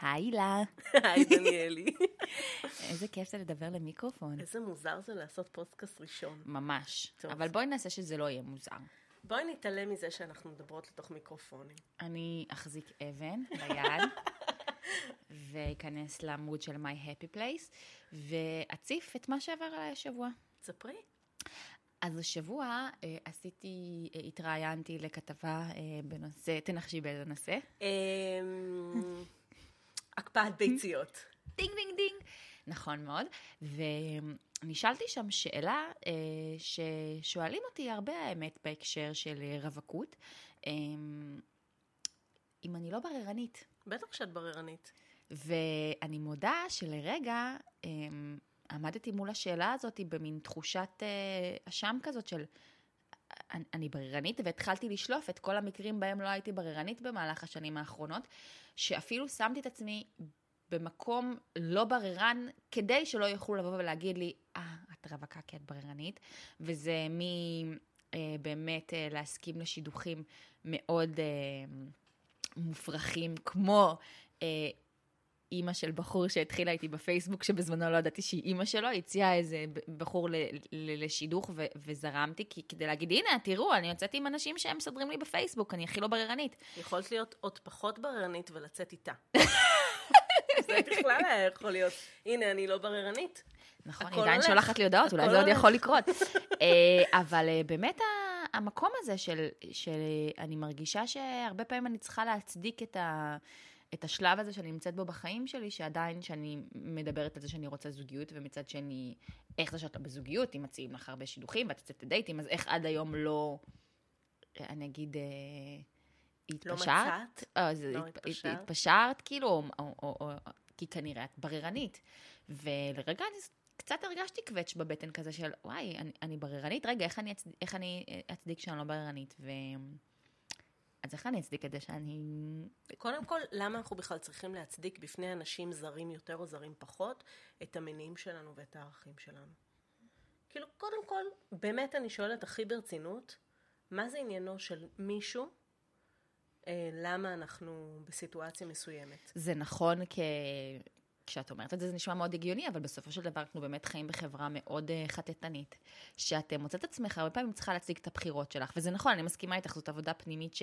היי הילה. היי דניאלי. איזה כיף זה לדבר למיקרופון. איזה מוזר זה לעשות פודקאסט ראשון. ממש. טוב. אבל בואי נעשה שזה לא יהיה מוזר. בואי נתעלם מזה שאנחנו מדברות לתוך מיקרופונים. אני אחזיק אבן ביד, ואכנס לעמוד של My Happy Place, ואציף את מה שעבר עליי השבוע. תספרי. אז השבוע אה, עשיתי, אה, התראיינתי לכתבה אה, בנושא, תנחשי באיזה נושא. הקפאת ביציות. דינג דינג דינג. נכון מאוד. ונשאלתי שם שאלה אה, ששואלים אותי הרבה האמת בהקשר של אה, רווקות. אה, אם אני לא בררנית. בטח שאת בררנית. ואני מודה שלרגע אה, עמדתי מול השאלה הזאת במין תחושת אה, אשם כזאת של אני, בררנית, והתחלתי לשלוף את כל המקרים בהם לא הייתי בררנית במהלך השנים האחרונות, שאפילו שמתי את עצמי במקום לא בררן, כדי שלא יוכלו לבוא ולהגיד לי, אה, את רווקה כי את בררנית, וזה מי אה, באמת אה, להסכים לשידוכים מאוד אה, מופרכים, כמו אימא של בחור שהתחילה איתי בפייסבוק, שבזמנו לא ידעתי שהיא אימא שלו, הציעה איזה בחור ל- ל- לשידוך ו- וזרמתי, כי כדי להגיד, הנה, תראו, אני יוצאת עם אנשים שהם מסדרים לי בפייסבוק, אני הכי לא בררנית. יכולת להיות עוד פחות בררנית ולצאת איתה. זה בכלל היה יכול להיות, הנה, אני לא בררנית. נכון, היא עדיין. שולחת לי הודעות, אולי זה עוד. יכול לקרות. אה, אבל אה, באמת המקום הזה של, אני מרגישה שהרבה פעמים אני צריכה להצדיק את, ה, את השלב הזה שאני נמצאת בו בחיים שלי, שעדיין שאני מדברת על זה שאני רוצה זוגיות, ומצד שני, איך זה שאת לא בזוגיות, אם מציעים לך הרבה שידוכים ואת יוצאת לדייטים, אז איך עד היום לא, אה, אני אגיד, אה, לא התפשרת? מצאת? אה, זה לא התפ- התפשרת? התפשרת, כאילו, או, או, או, או, כי כנראה את בררנית. ולרגע אני קצת הרגשתי קווץ' בבטן כזה של, וואי, אני, אני בררנית? רגע, איך אני, אצד, איך אני אה, אצדיק שאני לא בררנית? ו... אז איך אני אצדיק את זה שאני... קודם כל, למה אנחנו בכלל צריכים להצדיק בפני אנשים זרים יותר או זרים פחות את המניעים שלנו ואת הערכים שלנו? כאילו, קודם כל, באמת אני שואלת הכי ברצינות, מה זה עניינו של מישהו, אה, למה אנחנו בסיטואציה מסוימת? זה נכון כ... כשאת אומרת את זה, זה נשמע מאוד הגיוני, אבל בסופו של דבר אנחנו באמת חיים בחברה מאוד uh, חטטנית. שאת uh, מוצאת עצמך, הרבה פעמים צריכה להצדיק את הבחירות שלך. וזה נכון, אני מסכימה איתך, זאת עבודה פנימית ש...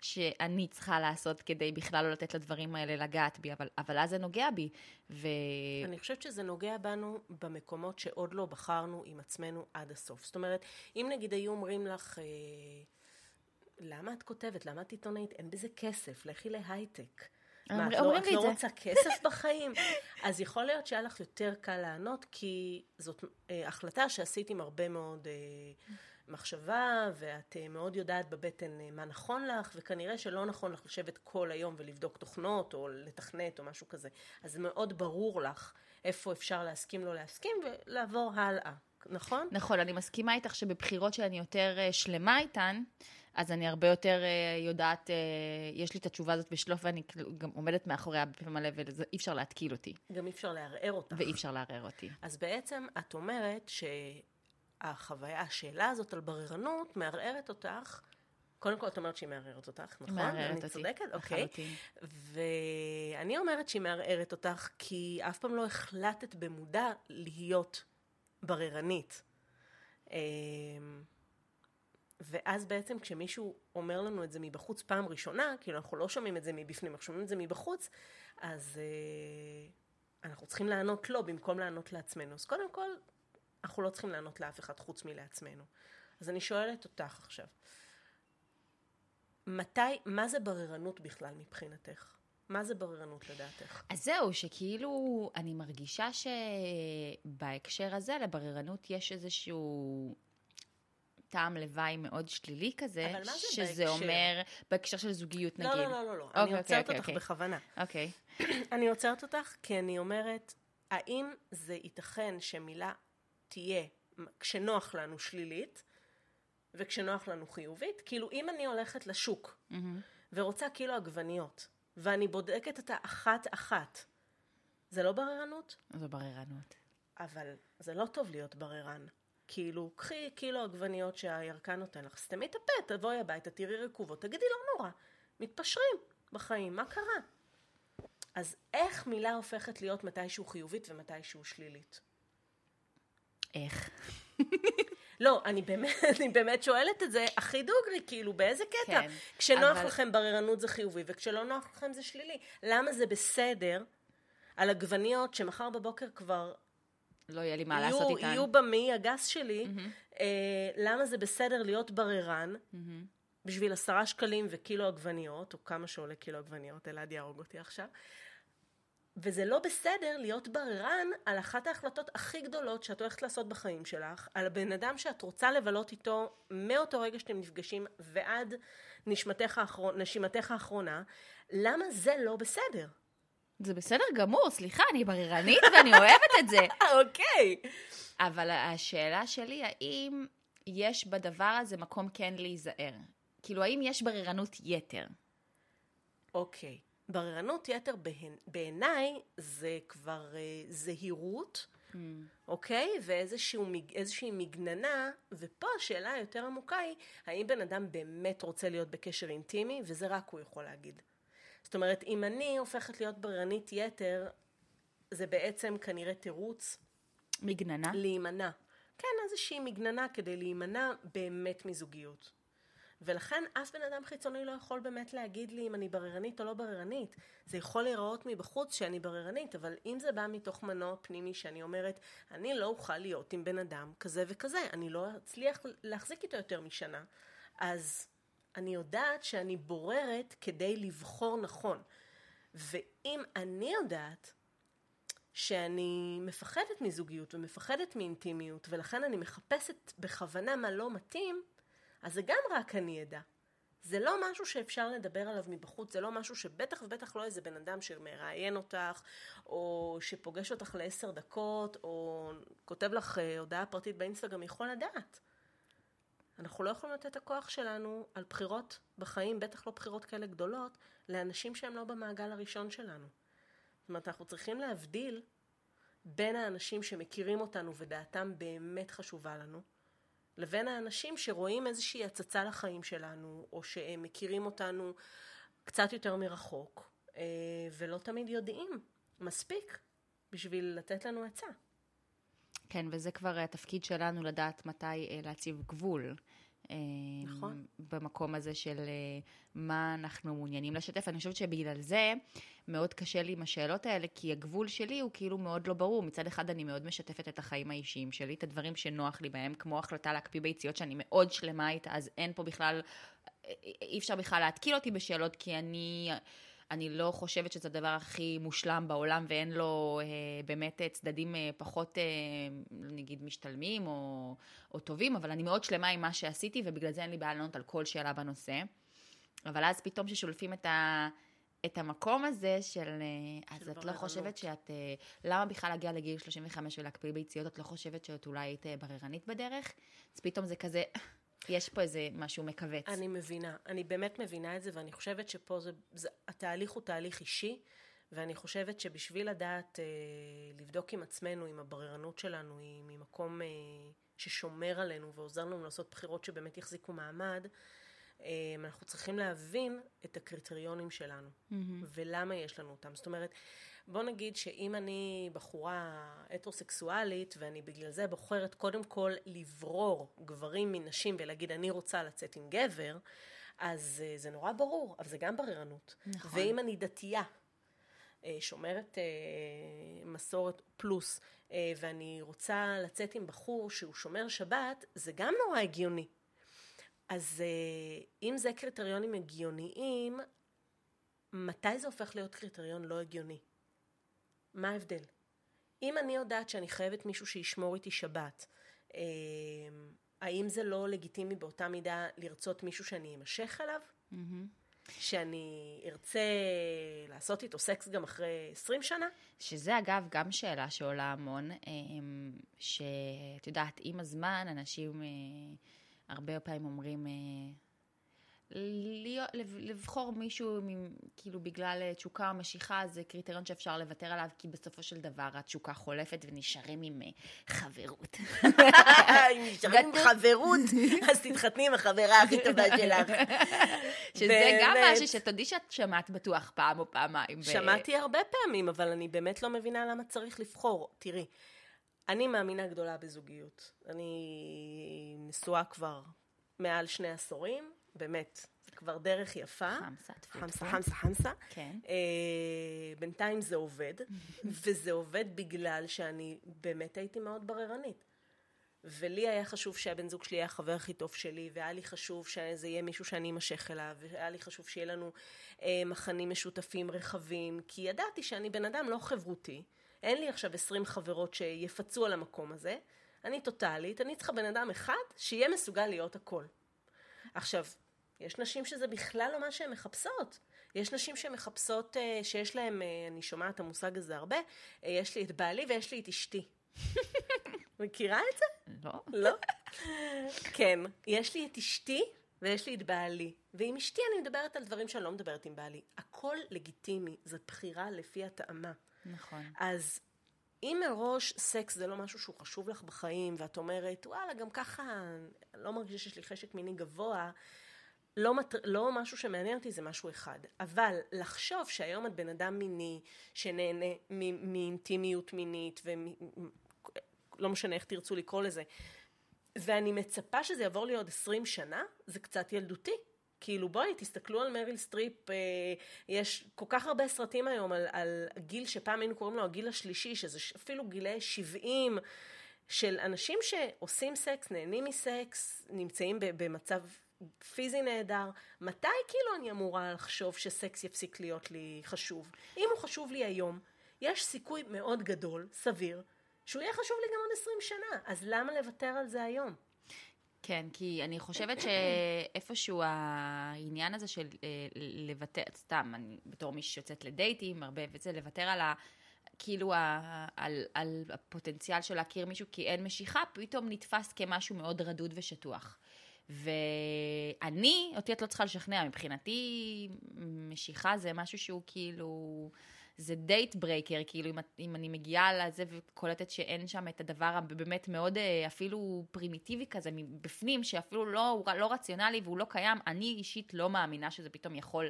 שאני צריכה לעשות כדי בכלל לא לתת לדברים האלה לגעת בי, אבל, אבל אז זה נוגע בי. ו... אני חושבת שזה נוגע בנו במקומות שעוד לא בחרנו עם עצמנו עד הסוף. זאת אומרת, אם נגיד היו אומרים לך, אה, למה את כותבת? למה את עיתונאית? אין בזה כסף, לכי להייטק. מה, את לא, את לא. רוצה כסף בחיים? אז יכול להיות שהיה לך יותר קל לענות, כי זאת אה, החלטה שעשית עם הרבה מאוד אה, מחשבה, ואת אה, מאוד יודעת בבטן אה, מה נכון לך, וכנראה שלא נכון לך לשבת כל היום ולבדוק תוכנות, או לתכנת, או משהו כזה. אז מאוד ברור לך איפה אפשר להסכים, לא להסכים, ולעבור הלאה, נכון? נכון, אני מסכימה איתך שבבחירות שאני יותר אה, שלמה איתן, אז אני הרבה יותר אה, יודעת, אה, יש לי את התשובה הזאת בשלוף, ואני כאילו גם עומדת מאחוריה בפה מלא, ואי אפשר להתקיל אותי, גם אי אפשר לערער אותך. ואי אפשר לערער אותי. אז בעצם את אומרת שהחוויה, השאלה הזאת על בררנות מערערת אותך, קודם כל את אומרת שהיא מערערת אותך, נכון? מערערת אני אותי, צודקת? אוקיי. לחלוטין. ואני אומרת שהיא מערערת אותך כי אף פעם לא החלטת במודע להיות בררנית. אמ, ואז בעצם כשמישהו אומר לנו את זה מבחוץ פעם ראשונה, כאילו אנחנו לא שומעים את זה מבפנים, אנחנו שומעים את זה מבחוץ, אז אה, אנחנו צריכים לענות לו במקום לענות לעצמנו. אז קודם כל, אנחנו לא צריכים לענות לאף אחד חוץ מלעצמנו. אז אני שואלת אותך עכשיו, מתי, מה זה בררנות בכלל מבחינתך? מה זה בררנות לדעתך? אז זהו, שכאילו, אני מרגישה שבהקשר הזה, לבררנות יש איזשהו טעם לוואי מאוד שלילי כזה, אבל מה זה שזה בהקשר? אומר, בהקשר של זוגיות נגיד. לא, לא, לא, לא, לא. אוקיי, אני עוצרת אוקיי, אותך אוקיי. בכוונה. אוקיי. אני עוצרת אותך כי אני אומרת, האם זה ייתכן שמילה תהיה כשנוח לנו שלילית וכשנוח לנו חיובית? כאילו, אם אני הולכת לשוק ורוצה קילו עגבניות, ואני בודקת אותה אחת-אחת, זה לא בררנות? זו בררנות. אבל זה לא טוב להיות בררן. כאילו, קחי קילו עגבניות שהירקן נותן לך, סתמי את הפה, תבואי הביתה, תראי רקובות, תגידי לא נורא, מתפשרים בחיים, מה קרה? אז איך מילה הופכת להיות מתישהו חיובית ומתישהו שלילית? איך? לא, אני באמת, אני באמת שואלת את זה הכי דוגרי, כאילו, באיזה קטע? כן, כשנוח אבל- לכם בררנות זה חיובי, וכשלא נוח לכם זה שלילי. למה זה בסדר על עגבניות שמחר בבוקר כבר לא יהיה לי מה יהיו, לעשות איתן. יהיו במעי הגס שלי, אה, למה זה בסדר להיות בררן בשביל עשרה שקלים וקילו עגבניות, או כמה שעולה קילו עגבניות, אלעד יהרוג אותי עכשיו. וזה לא בסדר להיות בררן על אחת ההחלטות הכי גדולות שאת הולכת לעשות בחיים שלך, על הבן אדם שאת רוצה לבלות איתו מאותו רגע שאתם נפגשים ועד נשמתך, האחרון, נשימתך האחרונה, למה זה לא בסדר? זה בסדר גמור, סליחה, אני בררנית ואני אוהבת את זה. אוקיי. אבל השאלה שלי, האם יש בדבר הזה מקום כן להיזהר? כאילו, האם יש בררנות יתר? אוקיי. בררנות יתר בהן- בעיניי זה כבר אה, זהירות, אוקיי? ואיזושהי מגננה, ופה השאלה היותר עמוקה היא, האם בן אדם באמת רוצה להיות בקשר אינטימי, וזה רק הוא יכול להגיד. זאת אומרת, אם אני הופכת להיות בררנית יתר, זה בעצם כנראה תירוץ מגננה? להימנע. כן, איזושהי מגננה כדי להימנע באמת מזוגיות. ולכן אף בן אדם חיצוני לא יכול באמת להגיד לי אם אני בררנית או לא בררנית. זה יכול להיראות מבחוץ שאני בררנית, אבל אם זה בא מתוך מנוע פנימי שאני אומרת, אני לא אוכל להיות עם בן אדם כזה וכזה, אני לא אצליח להחזיק איתו יותר משנה, אז אני יודעת שאני בוררת כדי לבחור נכון. ואם אני יודעת שאני מפחדת מזוגיות ומפחדת מאינטימיות, ולכן אני מחפשת בכוונה מה לא מתאים, אז זה גם רק אני אדע. זה לא משהו שאפשר לדבר עליו מבחוץ, זה לא משהו שבטח ובטח לא איזה בן אדם שמראיין אותך, או שפוגש אותך לעשר דקות, או כותב לך אה, הודעה פרטית באינסטגרם, יכול לדעת. אנחנו לא יכולים לתת את הכוח שלנו על בחירות בחיים, בטח לא בחירות כאלה גדולות, לאנשים שהם לא במעגל הראשון שלנו. זאת אומרת, אנחנו צריכים להבדיל בין האנשים שמכירים אותנו ודעתם באמת חשובה לנו, לבין האנשים שרואים איזושהי הצצה לחיים שלנו, או שהם מכירים אותנו קצת יותר מרחוק, אה, ולא תמיד יודעים מספיק בשביל לתת לנו עצה. כן, וזה כבר התפקיד שלנו לדעת מתי אה, להציב גבול. נכון. במקום הזה של אה, מה אנחנו מעוניינים לשתף. אני חושבת שבגלל זה מאוד קשה לי עם השאלות האלה, כי הגבול שלי הוא כאילו מאוד לא ברור. מצד אחד אני מאוד משתפת את החיים האישיים שלי, את הדברים שנוח לי בהם, כמו החלטה להקפיא ביציות שאני מאוד שלמה איתה, אז אין פה בכלל, אה, אי אפשר בכלל להתקיל אותי בשאלות, כי אני... אני לא חושבת שזה הדבר הכי מושלם בעולם ואין לו אה, באמת אה, צדדים אה, פחות, אה, נגיד, משתלמים או, או טובים, אבל אני מאוד שלמה עם מה שעשיתי ובגלל זה אין לי בעיה לענות על כל שאלה בנושא. אבל אז פתאום כששולפים את, ה, את המקום הזה של, אה, אז את לא. חושבת שאת, אה, למה בכלל להגיע לגיל 35 ולהקפיא ביציות, את לא חושבת שאת אולי היית אה, בררנית בדרך? אז פתאום זה כזה, יש פה איזה משהו מכווץ. אני מבינה, אני באמת מבינה את זה, ואני חושבת שפה זה, זה התהליך הוא תהליך אישי, ואני חושבת שבשביל לדעת אה, לבדוק עם עצמנו, אם הבררנות שלנו היא ממקום אה, ששומר עלינו ועוזר לנו לעשות בחירות שבאמת יחזיקו מעמד, אנחנו צריכים להבין את הקריטריונים שלנו, ולמה יש לנו אותם. זאת אומרת, בוא נגיד שאם אני בחורה הטרוסקסואלית, ואני בגלל זה בוחרת קודם כל לברור גברים מנשים ולהגיד אני רוצה לצאת עם גבר, אז אה, זה נורא ברור, אבל זה גם בררנות. נכון. ואם אני דתייה, אה, שומרת אה, מסורת פלוס, ואני רוצה לצאת עם בחור שהוא שומר שבת, זה גם נורא הגיוני. אז אה, אם זה קריטריונים הגיוניים, מתי זה הופך להיות קריטריון לא הגיוני? מה ההבדל? אם אני יודעת שאני חייבת מישהו שישמור איתי שבת, אה, האם זה לא לגיטימי באותה מידה לרצות מישהו שאני אמשך אליו? שאני ארצה לעשות איתו סקס גם אחרי 20 שנה? שזה אגב גם שאלה שעולה המון, אמ, שאת יודעת, עם הזמן אנשים אה, הרבה פעמים אומרים, אה, להיות, לבחור מישהו, כאילו בגלל אה, תשוקה או משיכה, זה קריטריון שאפשר לוותר עליו, כי בסופו של דבר התשוקה חולפת ונשארים עם אה, חברות. אם נשארים עם חברות, אז תתחתני עם החברה הכי טובה שלך. שזה גם משהו שתודי שאת שמעת בטוח פעם או פעמיים. שמעתי הרבה פעמים, אבל אני באמת לא מבינה למה צריך לבחור. תראי, אני מאמינה גדולה בזוגיות. אני נשואה כבר מעל שני עשורים. באמת, זה כבר דרך יפה. חמסה, חמסה, חמסה, חמסה. כן. אה, בינתיים זה עובד, וזה עובד בגלל שאני באמת הייתי מאוד בררנית. ולי היה חשוב שהבן זוג שלי יהיה החבר הכי טוב שלי, והיה לי חשוב שזה יהיה מישהו שאני אמשך אליו, והיה לי חשוב שיהיה לנו אה, מחנים משותפים רחבים, כי ידעתי שאני בן אדם לא חברותי, אין לי עכשיו עשרים חברות שיפצו על המקום הזה, אני טוטאלית, אני צריכה בן אדם אחד שיהיה מסוגל להיות הכל. עכשיו, יש נשים שזה בכלל לא מה שהן מחפשות. יש נשים שמחפשות, אה, שיש להן, אה, אני שומעת את המושג הזה הרבה, אה, יש לי את בעלי ויש לי את אשתי. מכירה את זה? לא. לא? כן, יש לי את אשתי ויש לי את בעלי. ועם אשתי אני מדברת על דברים שאני לא מדברת עם בעלי. הכל לגיטימי, זאת בחירה לפי הטעמה. נכון. אז אם מראש סקס זה לא משהו שהוא חשוב לך בחיים, ואת אומרת, וואלה, גם ככה, לא מרגישה שיש לי חשק מיני גבוה, לא, מת... לא משהו שמעניין אותי, זה משהו אחד. אבל לחשוב שהיום את בן אדם מיני, שנהנה מ- מאינטימיות מינית, ולא משנה איך תרצו לקרוא לזה, ואני מצפה שזה יעבור לי עוד עשרים שנה, זה קצת ילדותי. כאילו בואי תסתכלו על מריל סטריפ, אה, יש כל כך הרבה סרטים היום על, על גיל שפעם היינו קוראים לו הגיל השלישי, שזה אפילו גילי 70 של אנשים שעושים סקס, נהנים מסקס, נמצאים במצב פיזי נהדר, מתי כאילו אני אמורה לחשוב שסקס יפסיק להיות לי חשוב? אם הוא חשוב לי היום, יש סיכוי מאוד גדול, סביר, שהוא יהיה חשוב לי גם עוד 20 שנה, אז למה לוותר על זה היום? כן, כי אני חושבת שאיפשהו העניין הזה של אה, לוותר, סתם, אני בתור מי שיוצאת לדייטים הרבה וזה, לוותר על ה... כאילו ה, על, על הפוטנציאל של להכיר מישהו כי אין משיכה, פתאום נתפס כמשהו מאוד רדוד ושטוח. ואני, אותי את לא צריכה לשכנע, מבחינתי משיכה זה משהו שהוא כאילו... זה deal breaker, כאילו אם, אם אני מגיעה לזה וקולטת שאין שם את הדבר הבאמת מאוד אה, אפילו פרימיטיבי כזה מבפנים, שאפילו לא, לא רציונלי והוא לא קיים, אני אישית לא מאמינה שזה פתאום יכול...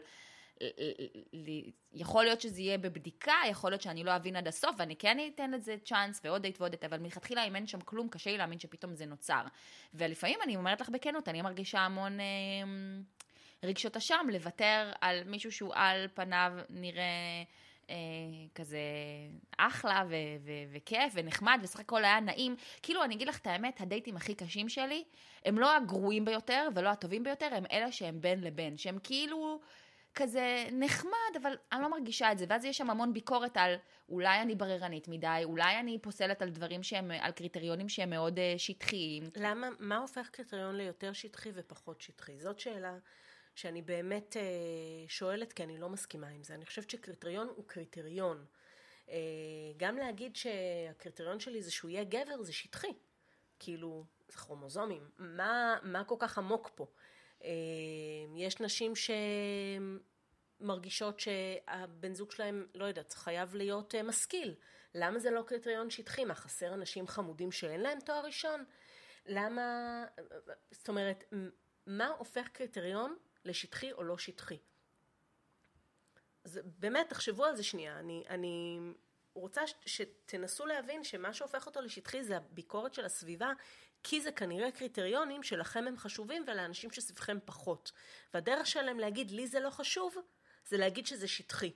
יכול להיות שזה יהיה בבדיקה, יכול להיות שאני לא אבין עד הסוף, ואני כן אתן לזה צ'אנס ועוד דייט ועוד דייט, אבל מלכתחילה אם אין שם כלום, קשה לי להאמין שפתאום זה נוצר. ולפעמים אני אומרת לך בכנות, אני מרגישה המון אה, רגשות אשם לוותר על מישהו שהוא על פניו נראה... אה, כזה אחלה ו- ו- וכיף ונחמד וסך הכל היה נעים. כאילו, אני אגיד לך את האמת, הדייטים הכי קשים שלי, הם לא הגרועים ביותר ולא הטובים ביותר, הם אלה שהם בין לבין, שהם כאילו כזה נחמד, אבל אני לא מרגישה את זה. ואז יש שם המון ביקורת על אולי אני בררנית מדי, אולי אני פוסלת על דברים שהם, על קריטריונים שהם מאוד uh, שטחיים. למה, מה הופך קריטריון ליותר שטחי ופחות שטחי? זאת שאלה. שאני באמת אה, שואלת, כי אני לא מסכימה עם זה. אני חושבת שקריטריון הוא קריטריון. אה, גם להגיד שהקריטריון שלי זה שהוא יהיה גבר, זה שטחי. כאילו, זה כרומוזומים. מה, מה כל כך עמוק פה? אה, יש נשים שמרגישות שהבן זוג שלהם, לא יודעת, חייב להיות משכיל. למה זה לא קריטריון שטחי? מה, חסר אנשים חמודים שאין להם תואר ראשון? למה, זאת אומרת, מה הופך קריטריון לשטחי או לא שטחי. אז באמת, תחשבו על זה שנייה. אני, אני רוצה שתנסו להבין שמה שהופך אותו לשטחי זה הביקורת של הסביבה, כי זה כנראה קריטריונים שלכם הם חשובים ולאנשים שסביבכם פחות. והדרך שלהם להגיד לי זה לא חשוב, זה להגיד שזה שטחי.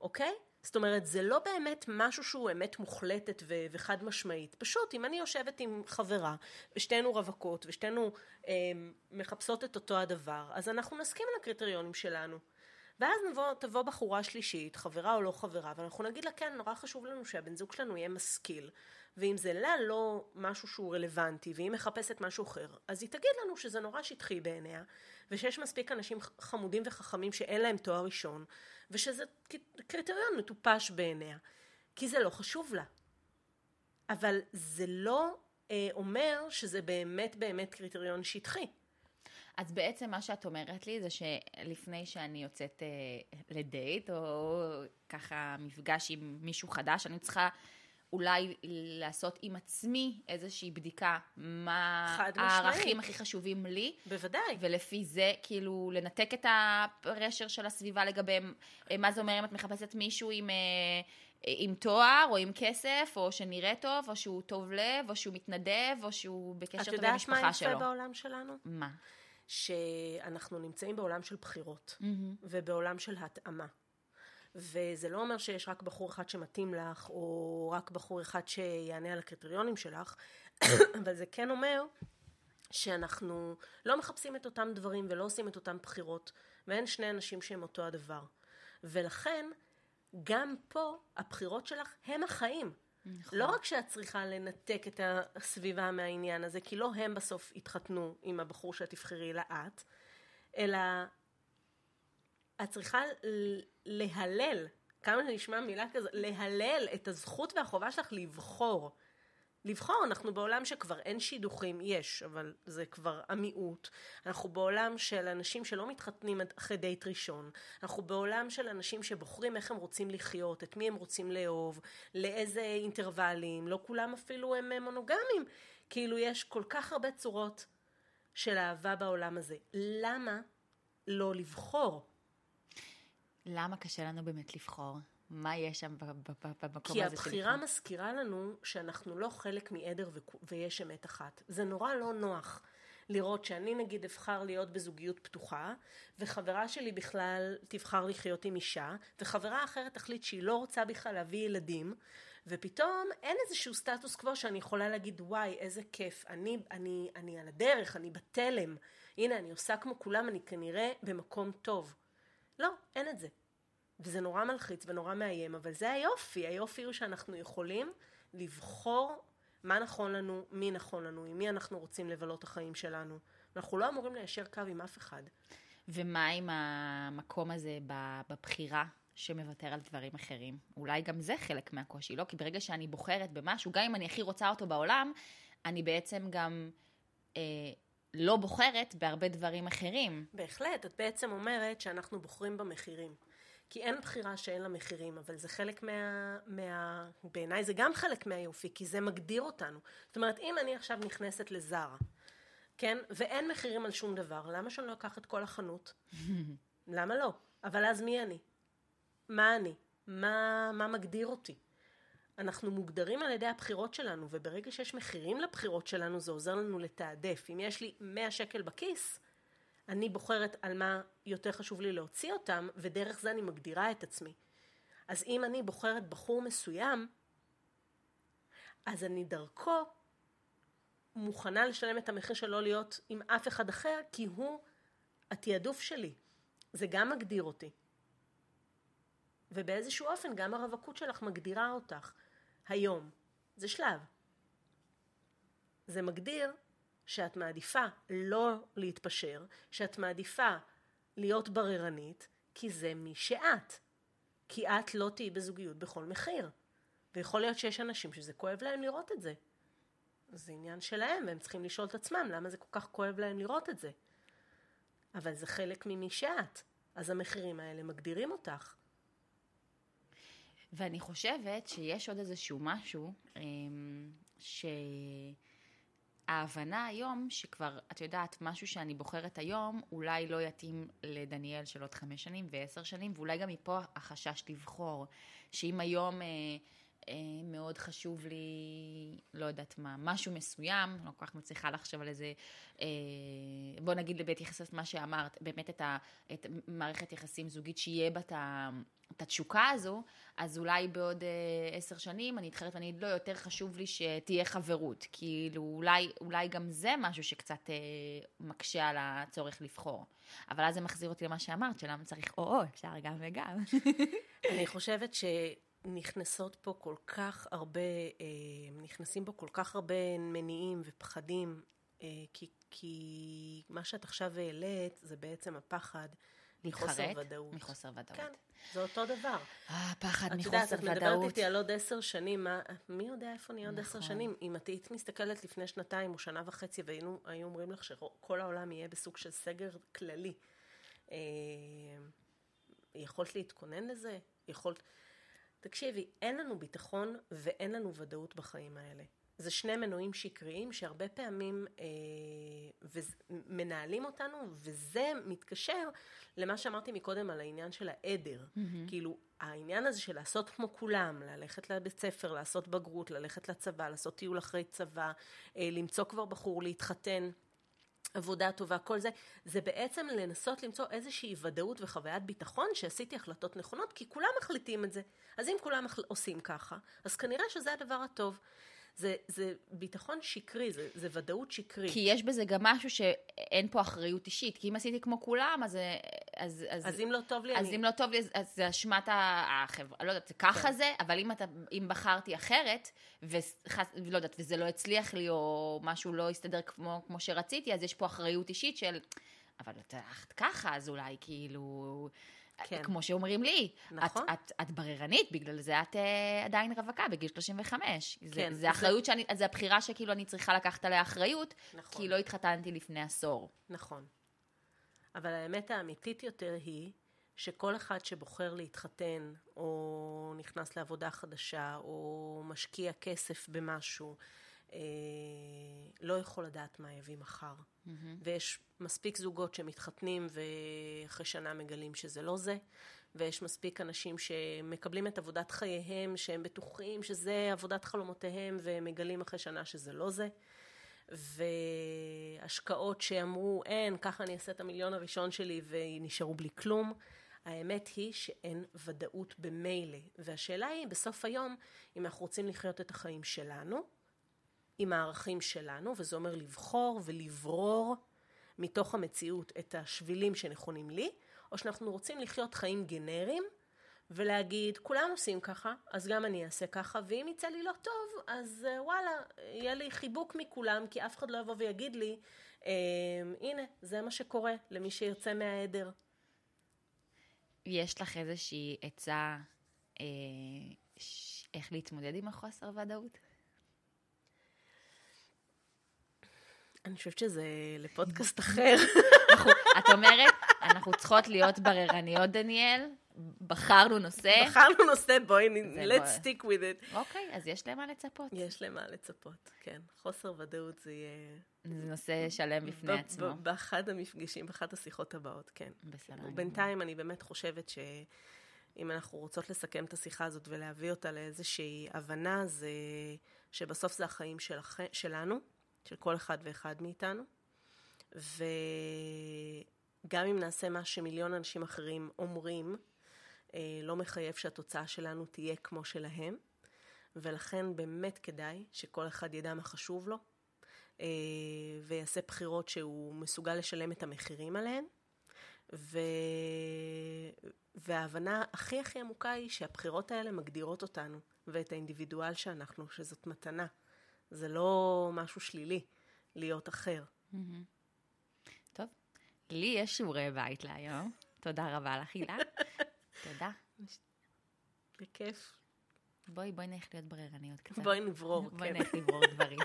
אוקיי? זאת אומרת, זה לא באמת משהו שהוא אמת מוחלטת ו- וחד משמעית. פשוט, אם אני יושבת עם חברה, ושתינו רווקות, ושתינו אה, מחפשות את אותו הדבר, אז אנחנו נסכים על הקריטריונים שלנו. ואז נבוא, תבוא בחורה שלישית, חברה או לא חברה, ואנחנו נגיד לה, כן, נורא חשוב לנו שהבן זוג שלנו יהיה משכיל, ואם זה לה לא משהו שהוא רלוונטי, והיא מחפשת משהו אחר, אז היא תגיד לנו שזה נורא שטחי בעיניה, ושיש מספיק אנשים חמודים וחכמים שאין להם תואר ראשון, ושזה קריטריון מטופש בעיניה, כי זה לא חשוב לה. אבל זה לא אה, אומר שזה באמת באמת קריטריון שטחי. אז בעצם מה שאת אומרת לי זה שלפני שאני יוצאת אה, לדייט, או ככה מפגש עם מישהו חדש, אני צריכה אולי לעשות עם עצמי איזושהי בדיקה, מה חד משמעית. הערכים הכי חשובים לי, בוודאי. ולפי זה כאילו לנתק את הפרשר של הסביבה לגביהם, אה, מה זה אומר אם את מחפשת מישהו עם, אה, עם תואר, או עם כסף, או שנראה טוב, או שהוא טוב לב, או שהוא מתנדב, או שהוא בקשר את טוב עם יודעת מה המשפחה יפה שלו. בעולם שלנו? מה? שאנחנו נמצאים בעולם של בחירות, מהמם. ובעולם של התאמה. וזה לא אומר שיש רק בחור אחד שמתאים לך, או רק בחור אחד שיענה על הקריטריונים שלך, אבל זה כן אומר שאנחנו לא מחפשים את אותם דברים ולא עושים את אותם בחירות, ואין שני אנשים שהם אותו הדבר. ולכן, גם פה, הבחירות שלך הם החיים. נכון. לא רק שאת צריכה לנתק את הסביבה מהעניין הזה, כי לא הם בסוף יתחתנו עם הבחור שאת תבחרי אלא את, אלא את צריכה להלל, כמה זה נשמע מילה כזו, להלל את הזכות והחובה שלך לבחור. לבחור, אנחנו בעולם שכבר אין שידוכים, יש, אבל זה כבר המיעוט. אנחנו בעולם של אנשים שלא מתחתנים אחרי דייט ראשון. אנחנו בעולם של אנשים שבוחרים איך הם רוצים לחיות, את מי הם רוצים לאהוב, לאיזה אינטרוולים, לא כולם אפילו הם אה, מונוגמים. כאילו יש כל כך הרבה צורות של אהבה בעולם הזה. למה לא לבחור? למה קשה לנו באמת לבחור? מה יש שם במקום כי הזה של הבחירה? מזכירה לנו שאנחנו לא חלק מעדר ויש אמת אחת. זה נורא לא נוח לראות שאני נגיד אבחר להיות בזוגיות פתוחה, וחברה שלי בכלל תבחר לחיות עם אישה, וחברה אחרת תחליט שהיא לא רוצה בכלל להביא ילדים, ופתאום אין איזשהו סטטוס קוו שאני יכולה להגיד וואי איזה כיף, אני, אני, אני על הדרך, אני בתלם, הנה אני עושה כמו כולם, אני כנראה במקום טוב. לא, אין את זה. וזה נורא מלחיץ ונורא מאיים, אבל זה היופי, היופי הוא שאנחנו יכולים לבחור מה נכון לנו, מי נכון לנו, עם מי אנחנו רוצים לבלות את החיים שלנו. אנחנו לא אמורים ליישר קו עם אף אחד. ומה עם המקום הזה בבחירה שמוותר על דברים אחרים? אולי גם זה חלק מהקושי, לא? כי ברגע שאני בוחרת במשהו, גם אם אני הכי רוצה אותו בעולם, אני בעצם גם אה, לא בוחרת בהרבה דברים אחרים. בהחלט, את בעצם אומרת שאנחנו בוחרים במחירים. כי אין בחירה שאין לה מחירים, אבל זה חלק מה... מה... בעיניי זה גם חלק מהיופי, כי זה מגדיר אותנו. זאת אומרת, אם אני עכשיו נכנסת לזרה, כן, ואין מחירים על שום דבר, למה שאני לא אקח את כל החנות? למה לא? אבל אז מי אני? מה אני? מה, מה מגדיר אותי? אנחנו מוגדרים על ידי הבחירות שלנו, וברגע שיש מחירים לבחירות שלנו, זה עוזר לנו לתעדף. אם יש לי 100 שקל בכיס, אני בוחרת על מה יותר חשוב לי להוציא אותם, ודרך זה אני מגדירה את עצמי. אז אם אני בוחרת בחור מסוים, אז אני דרכו מוכנה לשלם את המחיר של לא להיות עם אף אחד אחר, כי הוא התעדוף שלי. זה גם מגדיר אותי. ובאיזשהו אופן גם הרווקות שלך מגדירה אותך היום. זה שלב. זה מגדיר שאת מעדיפה לא להתפשר, שאת מעדיפה להיות בררנית, כי זה מי שאת. כי את לא תהיי בזוגיות בכל מחיר. ויכול להיות שיש אנשים שזה כואב להם לראות את זה. זה עניין שלהם, והם צריכים לשאול את עצמם למה זה כל כך כואב להם לראות את זה. אבל זה חלק ממי שאת. אז המחירים האלה מגדירים אותך. ואני חושבת שיש עוד איזשהו משהו, אמ, שההבנה היום, שכבר, את יודעת, משהו שאני בוחרת היום, אולי לא יתאים לדניאל של עוד חמש שנים ועשר שנים, ואולי גם מפה החשש לבחור. שאם היום... אה, אה, מאוד חשוב לי, לא יודעת מה, משהו מסוים, לא כל כך מצליחה לחשוב על איזה, אה, בוא נגיד בהתייחס למה שאמרת, באמת את, ה, את מערכת יחסים זוגית שיהיה בה את ה- את התשוקה הזו, אז אולי בעוד אה, עשר שנים אני אתחרט ואני אגיד, לא, יותר חשוב לי שתהיה חברות. כאילו, אולי, אולי גם זה משהו שקצת אה, מקשה על הצורך לבחור. אבל אז זה מחזיר אותי למה שאמרת, שלמה צריך או-או, אפשר גם וגם. אני חושבת שנכנסות פה כל כך הרבה, אה, נכנסים פה כל כך הרבה מניעים ופחדים, כי, כי מה שאת עכשיו העלית זה בעצם הפחד להתחרט? ודאות. מחוסר ודאות. כן, זה אותו דבר. אה, פחד את יודעת, מחוסר את מדברת ודאות. איתי על עוד עשר שנים, מה, מי יודע איפה נהיה עוד עשר נכון. שנים? אם את היית מסתכלת לפני שנתיים או שנה וחצי והיינו היו אומרים לך שכל העולם יהיה בסוג של סגר כללי, אה, יכולת להתכונן לזה? יכולת... תקשיבי, אין לנו ביטחון ואין לנו ודאות בחיים האלה. זה שני מנועים שקריים שהרבה פעמים אה, מנהלים אותנו, וזה מתקשר למה שאמרתי מקודם על העניין של העדר. Mm-hmm. כאילו, העניין הזה של לעשות כמו כולם, ללכת לבית ספר, לעשות בגרות, ללכת לצבא, לעשות טיול אחרי צבא, אה, למצוא כבר בחור, להתחתן. עבודה טובה, כל זה, זה בעצם לנסות למצוא איזושהי ודאות וחוויית ביטחון שעשיתי החלטות נכונות, כי כולם מחליטים את זה. אז אם כולם עושים ככה, אז כנראה שזה הדבר הטוב. זה, זה ביטחון שקרי, זה, זה ודאות שקרית. כי יש בזה גם משהו שאין פה אחריות אישית. כי אם עשיתי כמו כולם, אז... אז, אז, אז אם לא טוב לי, אז אני... אם לא טוב לי, אז, זה אשמת החברה. לא יודעת, ככה כן. זה, אבל אם, אתה, אם בחרתי אחרת, וחס, ולא יודעת, וזה לא הצליח לי, או משהו לא הסתדר כמו, כמו שרציתי, אז יש פה אחריות אישית של... אבל את ככה, אז אולי כאילו... כן. כמו שאומרים לי, נכון. את, את, את בררנית, בגלל זה את uh, עדיין רווקה בגיל 35. כן, זה, זה- זה אחריות שאני, זה הבחירה שכאילו אני צריכה לקחת עליה אחריות, נכון. כי לא התחתנתי לפני עשור. נכון. אבל האמת האמיתית יותר היא שכל אחד שבוחר להתחתן, או נכנס לעבודה חדשה, או משקיע כסף במשהו, אה, לא יכול לדעת מה יביא מחר. Mm-hmm. ויש מספיק זוגות שמתחתנים ואחרי שנה מגלים שזה לא זה, ויש מספיק אנשים שמקבלים את עבודת חייהם, שהם בטוחים שזה עבודת חלומותיהם, והם מגלים אחרי שנה שזה לא זה. והשקעות שאמרו, אין, ככה אני אעשה את המיליון הראשון שלי ונשארו בלי כלום. האמת היא שאין ודאות במילא. והשאלה היא, בסוף היום, אם אנחנו רוצים לחיות את החיים שלנו, עם הערכים שלנו, וזה אומר לבחור ולברור מתוך המציאות את השבילים שנכונים לי, או שאנחנו רוצים לחיות חיים גנריים, ולהגיד, כולם עושים ככה, אז גם אני אעשה ככה, ואם יצא לי לא טוב, אז אה, וואלה, יהיה לי חיבוק מכולם, כי אף אחד לא יבוא ויגיד לי, אה, הנה, זה מה שקורה למי שיוצא מהעדר. יש לך איזושהי עצה אה, ש... איך להתמודד עם החוסר ודאות? אני חושבת שזה לפודקאסט אחר. את אומרת, אנחנו צריכות להיות בררניות, דניאל, בחרנו נושא. בחרנו נושא, בואי, let's stick with it. אוקיי, אז יש למה לצפות. יש למה לצפות, כן. חוסר ודאות זה יהיה... זה נושא שלם בפני עצמו. באחד המפגשים, באחת השיחות הבאות, כן. בסדר. בינתיים אני באמת חושבת שאם אנחנו רוצות לסכם את השיחה הזאת ולהביא אותה לאיזושהי הבנה, זה שבסוף זה החיים שלכ... שלנו, של כל אחד ואחד מאיתנו, וגם אם נעשה מה שמיליון אנשים אחרים אומרים, אה, לא מחייב שהתוצאה שלנו תהיה כמו שלהם, ולכן באמת כדאי שכל אחד ידע מה חשוב לו, אה, ויעשה בחירות שהוא מסוגל לשלם את המחירים עליהן. ו... וההבנה הכי הכי עמוקה היא שהבחירות האלה מגדירות אותנו ואת האינדיבידואל שאנחנו, שזאת מתנה. זה לא משהו שלילי להיות אחר. טוב, לי יש שיעורי בית להיום. תודה רבה לך, הילה. תודה. בכיף. בואי, בואי נלך להיות בררניות קצת. בואי נברור, בואי כן. נלך לברור דברים.